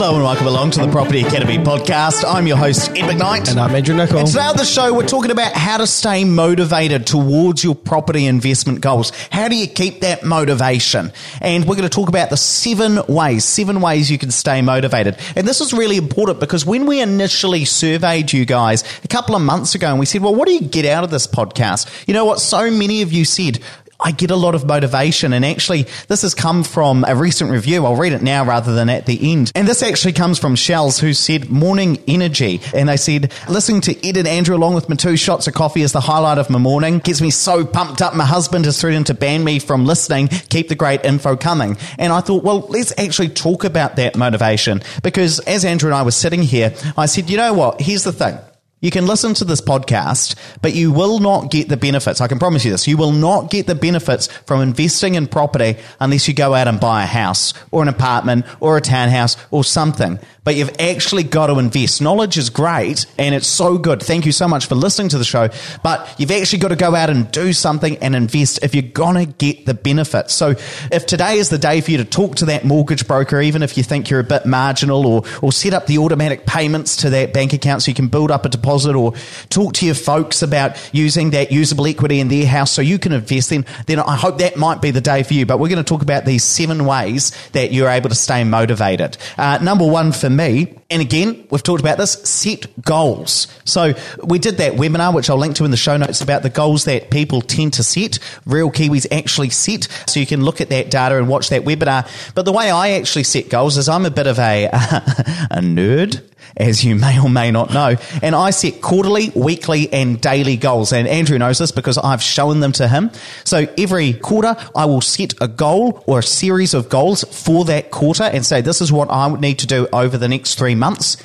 Hello and welcome along to the Property Academy podcast. I'm your host, Ed McKnight. And I'm Andrew Nicol. And today on the show, we're talking about how to stay motivated towards your property investment goals. How do you keep that motivation? And we're going to talk about the seven ways, seven ways you can stay motivated. And this is really important because when we initially surveyed you guys a couple of months ago and we said, well, what do you get out of this podcast? You know what? So many of you said, I get a lot of motivation. And actually, this has come from a recent review. I'll read it now rather than at the end. And this actually comes from Shells, who said morning energy. And they said, listening to Ed and Andrew along with my two shots of coffee is the highlight of my morning. Gets me so pumped up. My husband has threatened to ban me from listening. Keep the great info coming. And I thought, well, let's actually talk about that motivation because as Andrew and I were sitting here, I said, you know what? Here's the thing. You can listen to this podcast, but you will not get the benefits. I can promise you this. You will not get the benefits from investing in property unless you go out and buy a house or an apartment or a townhouse or something but you've actually got to invest. Knowledge is great and it's so good. Thank you so much for listening to the show, but you've actually got to go out and do something and invest if you're going to get the benefits. So if today is the day for you to talk to that mortgage broker, even if you think you're a bit marginal or, or set up the automatic payments to that bank account so you can build up a deposit or talk to your folks about using that usable equity in their house so you can invest then, then I hope that might be the day for you. But we're going to talk about these seven ways that you're able to stay motivated. Uh, number one for me, and again, we've talked about this, set goals. So we did that webinar, which I'll link to in the show notes about the goals that people tend to set, real Kiwis actually set. So you can look at that data and watch that webinar. But the way I actually set goals is I'm a bit of a, a nerd as you may or may not know. And I set quarterly, weekly, and daily goals. And Andrew knows this because I've shown them to him. So every quarter, I will set a goal or a series of goals for that quarter and say, this is what I would need to do over the next three months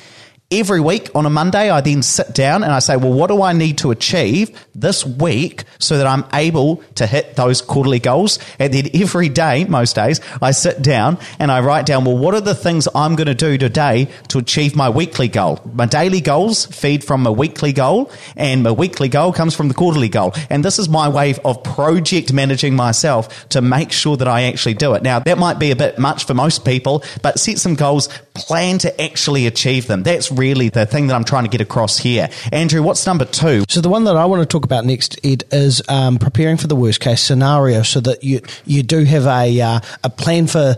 every week on a Monday, I then sit down and I say, well, what do I need to achieve this week so that I'm able to hit those quarterly goals? And then every day, most days, I sit down and I write down, well, what are the things I'm going to do today to achieve my weekly goal? My daily goals feed from my weekly goal and my weekly goal comes from the quarterly goal. And this is my way of project managing myself to make sure that I actually do it. Now, that might be a bit much for most people, but set some goals, plan to actually achieve them. That's really the thing that I'm trying to get across here. Andrew, what's number two? So the one that I want to talk about next, Ed, is um, preparing for the worst case scenario, so that you you do have a uh, a plan for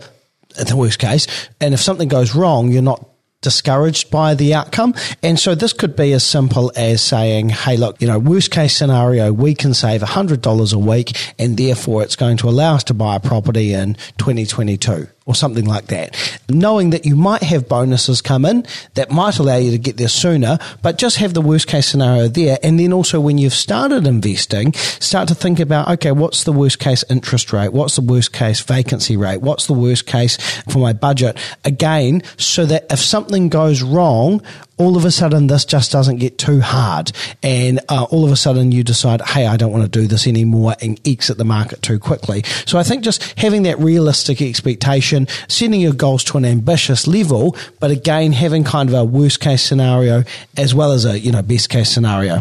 the worst case, and if something goes wrong, you're not discouraged by the outcome. And so this could be as simple as saying, hey, look, you know, worst case scenario, we can save $100 a week and therefore it's going to allow us to buy a property in 2022 or something like that. Knowing that you might have bonuses come in that might allow you to get there sooner, but just have the worst case scenario there. And then also when you've started investing, start to think about, okay, what's the worst case interest rate? What's the worst case vacancy rate? What's the worst case for my budget? Again, so that if something goes wrong, all of a sudden this just doesn't get too hard and uh, all of a sudden you decide hey i don't want to do this anymore and exit the market too quickly. So i think just having that realistic expectation setting your goals to an ambitious level but again having kind of a worst case scenario as well as a you know best case scenario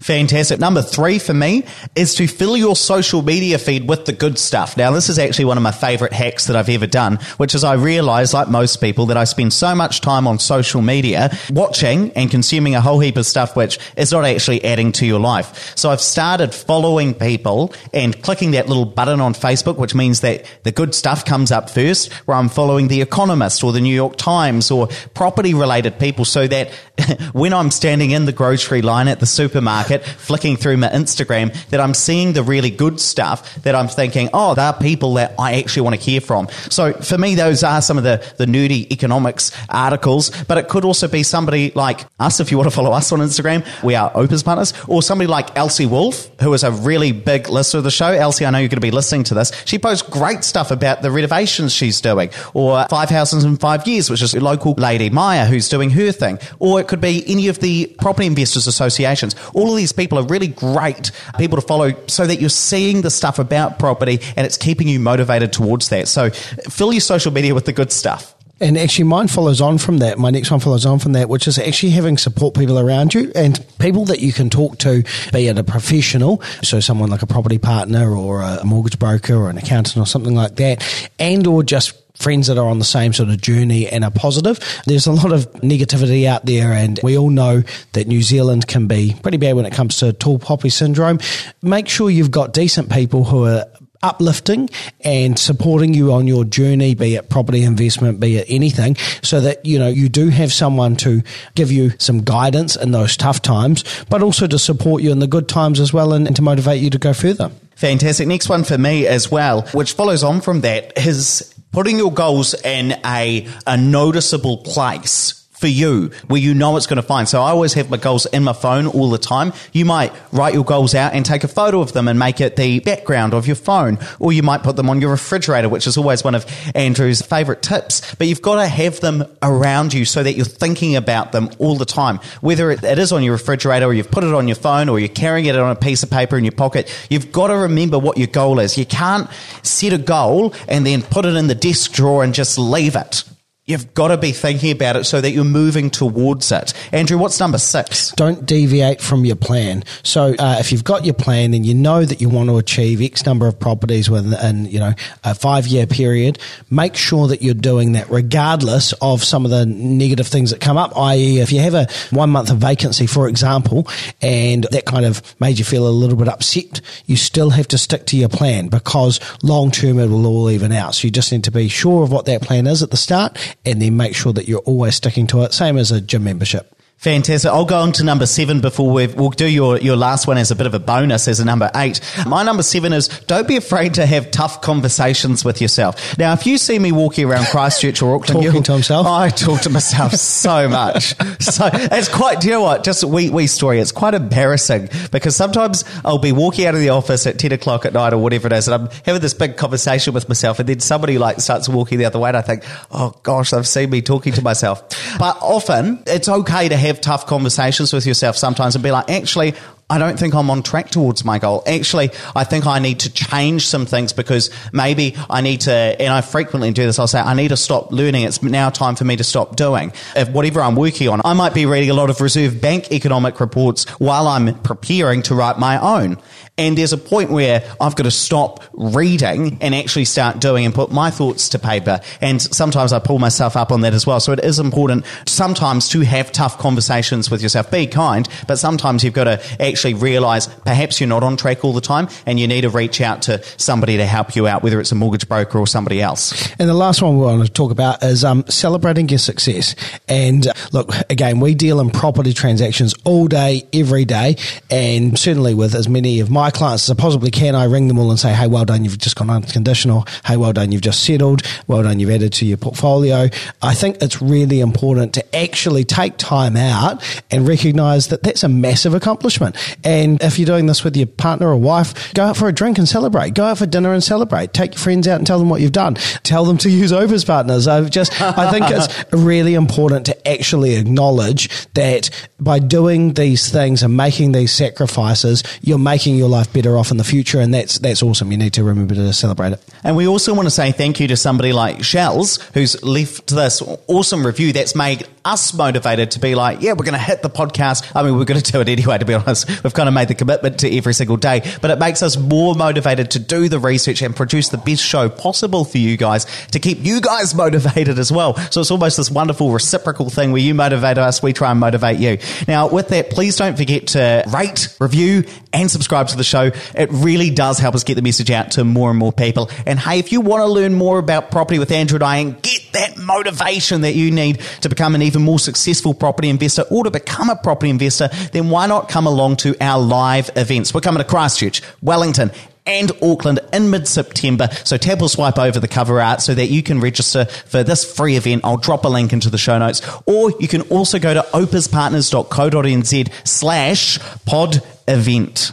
Fantastic. Number three for me is to fill your social media feed with the good stuff. Now, this is actually one of my favorite hacks that I've ever done, which is I realize, like most people, that I spend so much time on social media watching and consuming a whole heap of stuff which is not actually adding to your life. So I've started following people and clicking that little button on Facebook, which means that the good stuff comes up first, where I'm following The Economist or the New York Times or property related people so that when I'm standing in the grocery line at the supermarket, market, flicking through my Instagram, that I'm seeing the really good stuff that I'm thinking, oh, there are people that I actually want to hear from. So for me, those are some of the, the nerdy economics articles, but it could also be somebody like us, if you want to follow us on Instagram, we are Opes partners, or somebody like Elsie Wolf, who is a really big listener of the show. Elsie, I know you're going to be listening to this. She posts great stuff about the renovations she's doing, or Five Houses in Five Years, which is a local lady, Maya, who's doing her thing, or it could be any of the property investors associations. All of these people are really great people to follow so that you're seeing the stuff about property and it's keeping you motivated towards that. So fill your social media with the good stuff. And actually, mine follows on from that. My next one follows on from that, which is actually having support people around you and people that you can talk to, be it a professional, so someone like a property partner or a mortgage broker or an accountant or something like that, and or just friends that are on the same sort of journey and are positive. There's a lot of negativity out there, and we all know that New Zealand can be pretty bad when it comes to tall poppy syndrome. Make sure you've got decent people who are uplifting and supporting you on your journey, be it property investment, be it anything, so that, you know, you do have someone to give you some guidance in those tough times, but also to support you in the good times as well and, and to motivate you to go further. Fantastic. Next one for me as well, which follows on from that, is putting your goals in a, a noticeable place for you where you know it's going to find. So I always have my goals in my phone all the time. You might write your goals out and take a photo of them and make it the background of your phone, or you might put them on your refrigerator, which is always one of Andrew's favorite tips. But you've got to have them around you so that you're thinking about them all the time. Whether it is on your refrigerator or you've put it on your phone or you're carrying it on a piece of paper in your pocket, you've got to remember what your goal is. You can't set a goal and then put it in the desk drawer and just leave it. You've got to be thinking about it so that you're moving towards it. Andrew, what's number six? Don't deviate from your plan. So, uh, if you've got your plan and you know that you want to achieve X number of properties within, you know, a five year period, make sure that you're doing that regardless of some of the negative things that come up. I.e., if you have a one month of vacancy, for example, and that kind of made you feel a little bit upset, you still have to stick to your plan because long term it will all even out. So you just need to be sure of what that plan is at the start and then make sure that you're always sticking to it. Same as a gym membership. Fantastic. I'll go on to number seven before we will do your, your last one as a bit of a bonus as a number eight. My number seven is don't be afraid to have tough conversations with yourself. Now, if you see me walking around Christchurch or Auckland, talking to himself, I talk to myself so much. So it's quite, do you know what? Just a wee, wee story. It's quite embarrassing because sometimes I'll be walking out of the office at 10 o'clock at night or whatever it is and I'm having this big conversation with myself and then somebody like starts walking the other way and I think, oh gosh, they've seen me talking to myself. But often it's okay to have have tough conversations with yourself sometimes and be like, actually, I don't think I'm on track towards my goal. Actually, I think I need to change some things because maybe I need to, and I frequently do this, I'll say, I need to stop learning. It's now time for me to stop doing. If whatever I'm working on, I might be reading a lot of Reserve Bank economic reports while I'm preparing to write my own. And there's a point where I've got to stop reading and actually start doing and put my thoughts to paper. And sometimes I pull myself up on that as well. So it is important sometimes to have tough conversations with yourself. Be kind, but sometimes you've got to actually realize perhaps you're not on track all the time and you need to reach out to somebody to help you out, whether it's a mortgage broker or somebody else. And the last one we want to talk about is um, celebrating your success. And uh, look, again, we deal in property transactions all day, every day, and certainly with as many of my my clients as I possibly can, I ring them all and say, hey, well done, you've just gone unconditional. Hey, well done, you've just settled. Well done, you've added to your portfolio. I think it's really important to actually take time out and recognize that that's a massive accomplishment. And if you're doing this with your partner or wife, go out for a drink and celebrate. Go out for dinner and celebrate. Take your friends out and tell them what you've done. Tell them to use Opes partners. I've just, I think it's really important to actually acknowledge that by doing these things and making these sacrifices, you're making your life life better off in the future, and that's that's awesome. You need to remember to celebrate it. And we also want to say thank you to somebody like Shells, who's left this awesome review that's made us motivated to be like, yeah, we're going to hit the podcast. I mean, we're going to do it anyway, to be honest. We've kind of made the commitment to every single day, but it makes us more motivated to do the research and produce the best show possible for you guys to keep you guys motivated as well. So it's almost this wonderful reciprocal thing where you motivate us, we try and motivate you. Now, with that, please don't forget to rate, review, and subscribe to the show. It really does help us get the message out to more and more people. And hey, if you want to learn more about property with Andrew and I and that motivation that you need to become an even more successful property investor or to become a property investor, then why not come along to our live events? We're coming to Christchurch, Wellington, and Auckland in mid September. So tap or swipe over the cover art so that you can register for this free event. I'll drop a link into the show notes. Or you can also go to opespartners.co.nz slash pod event.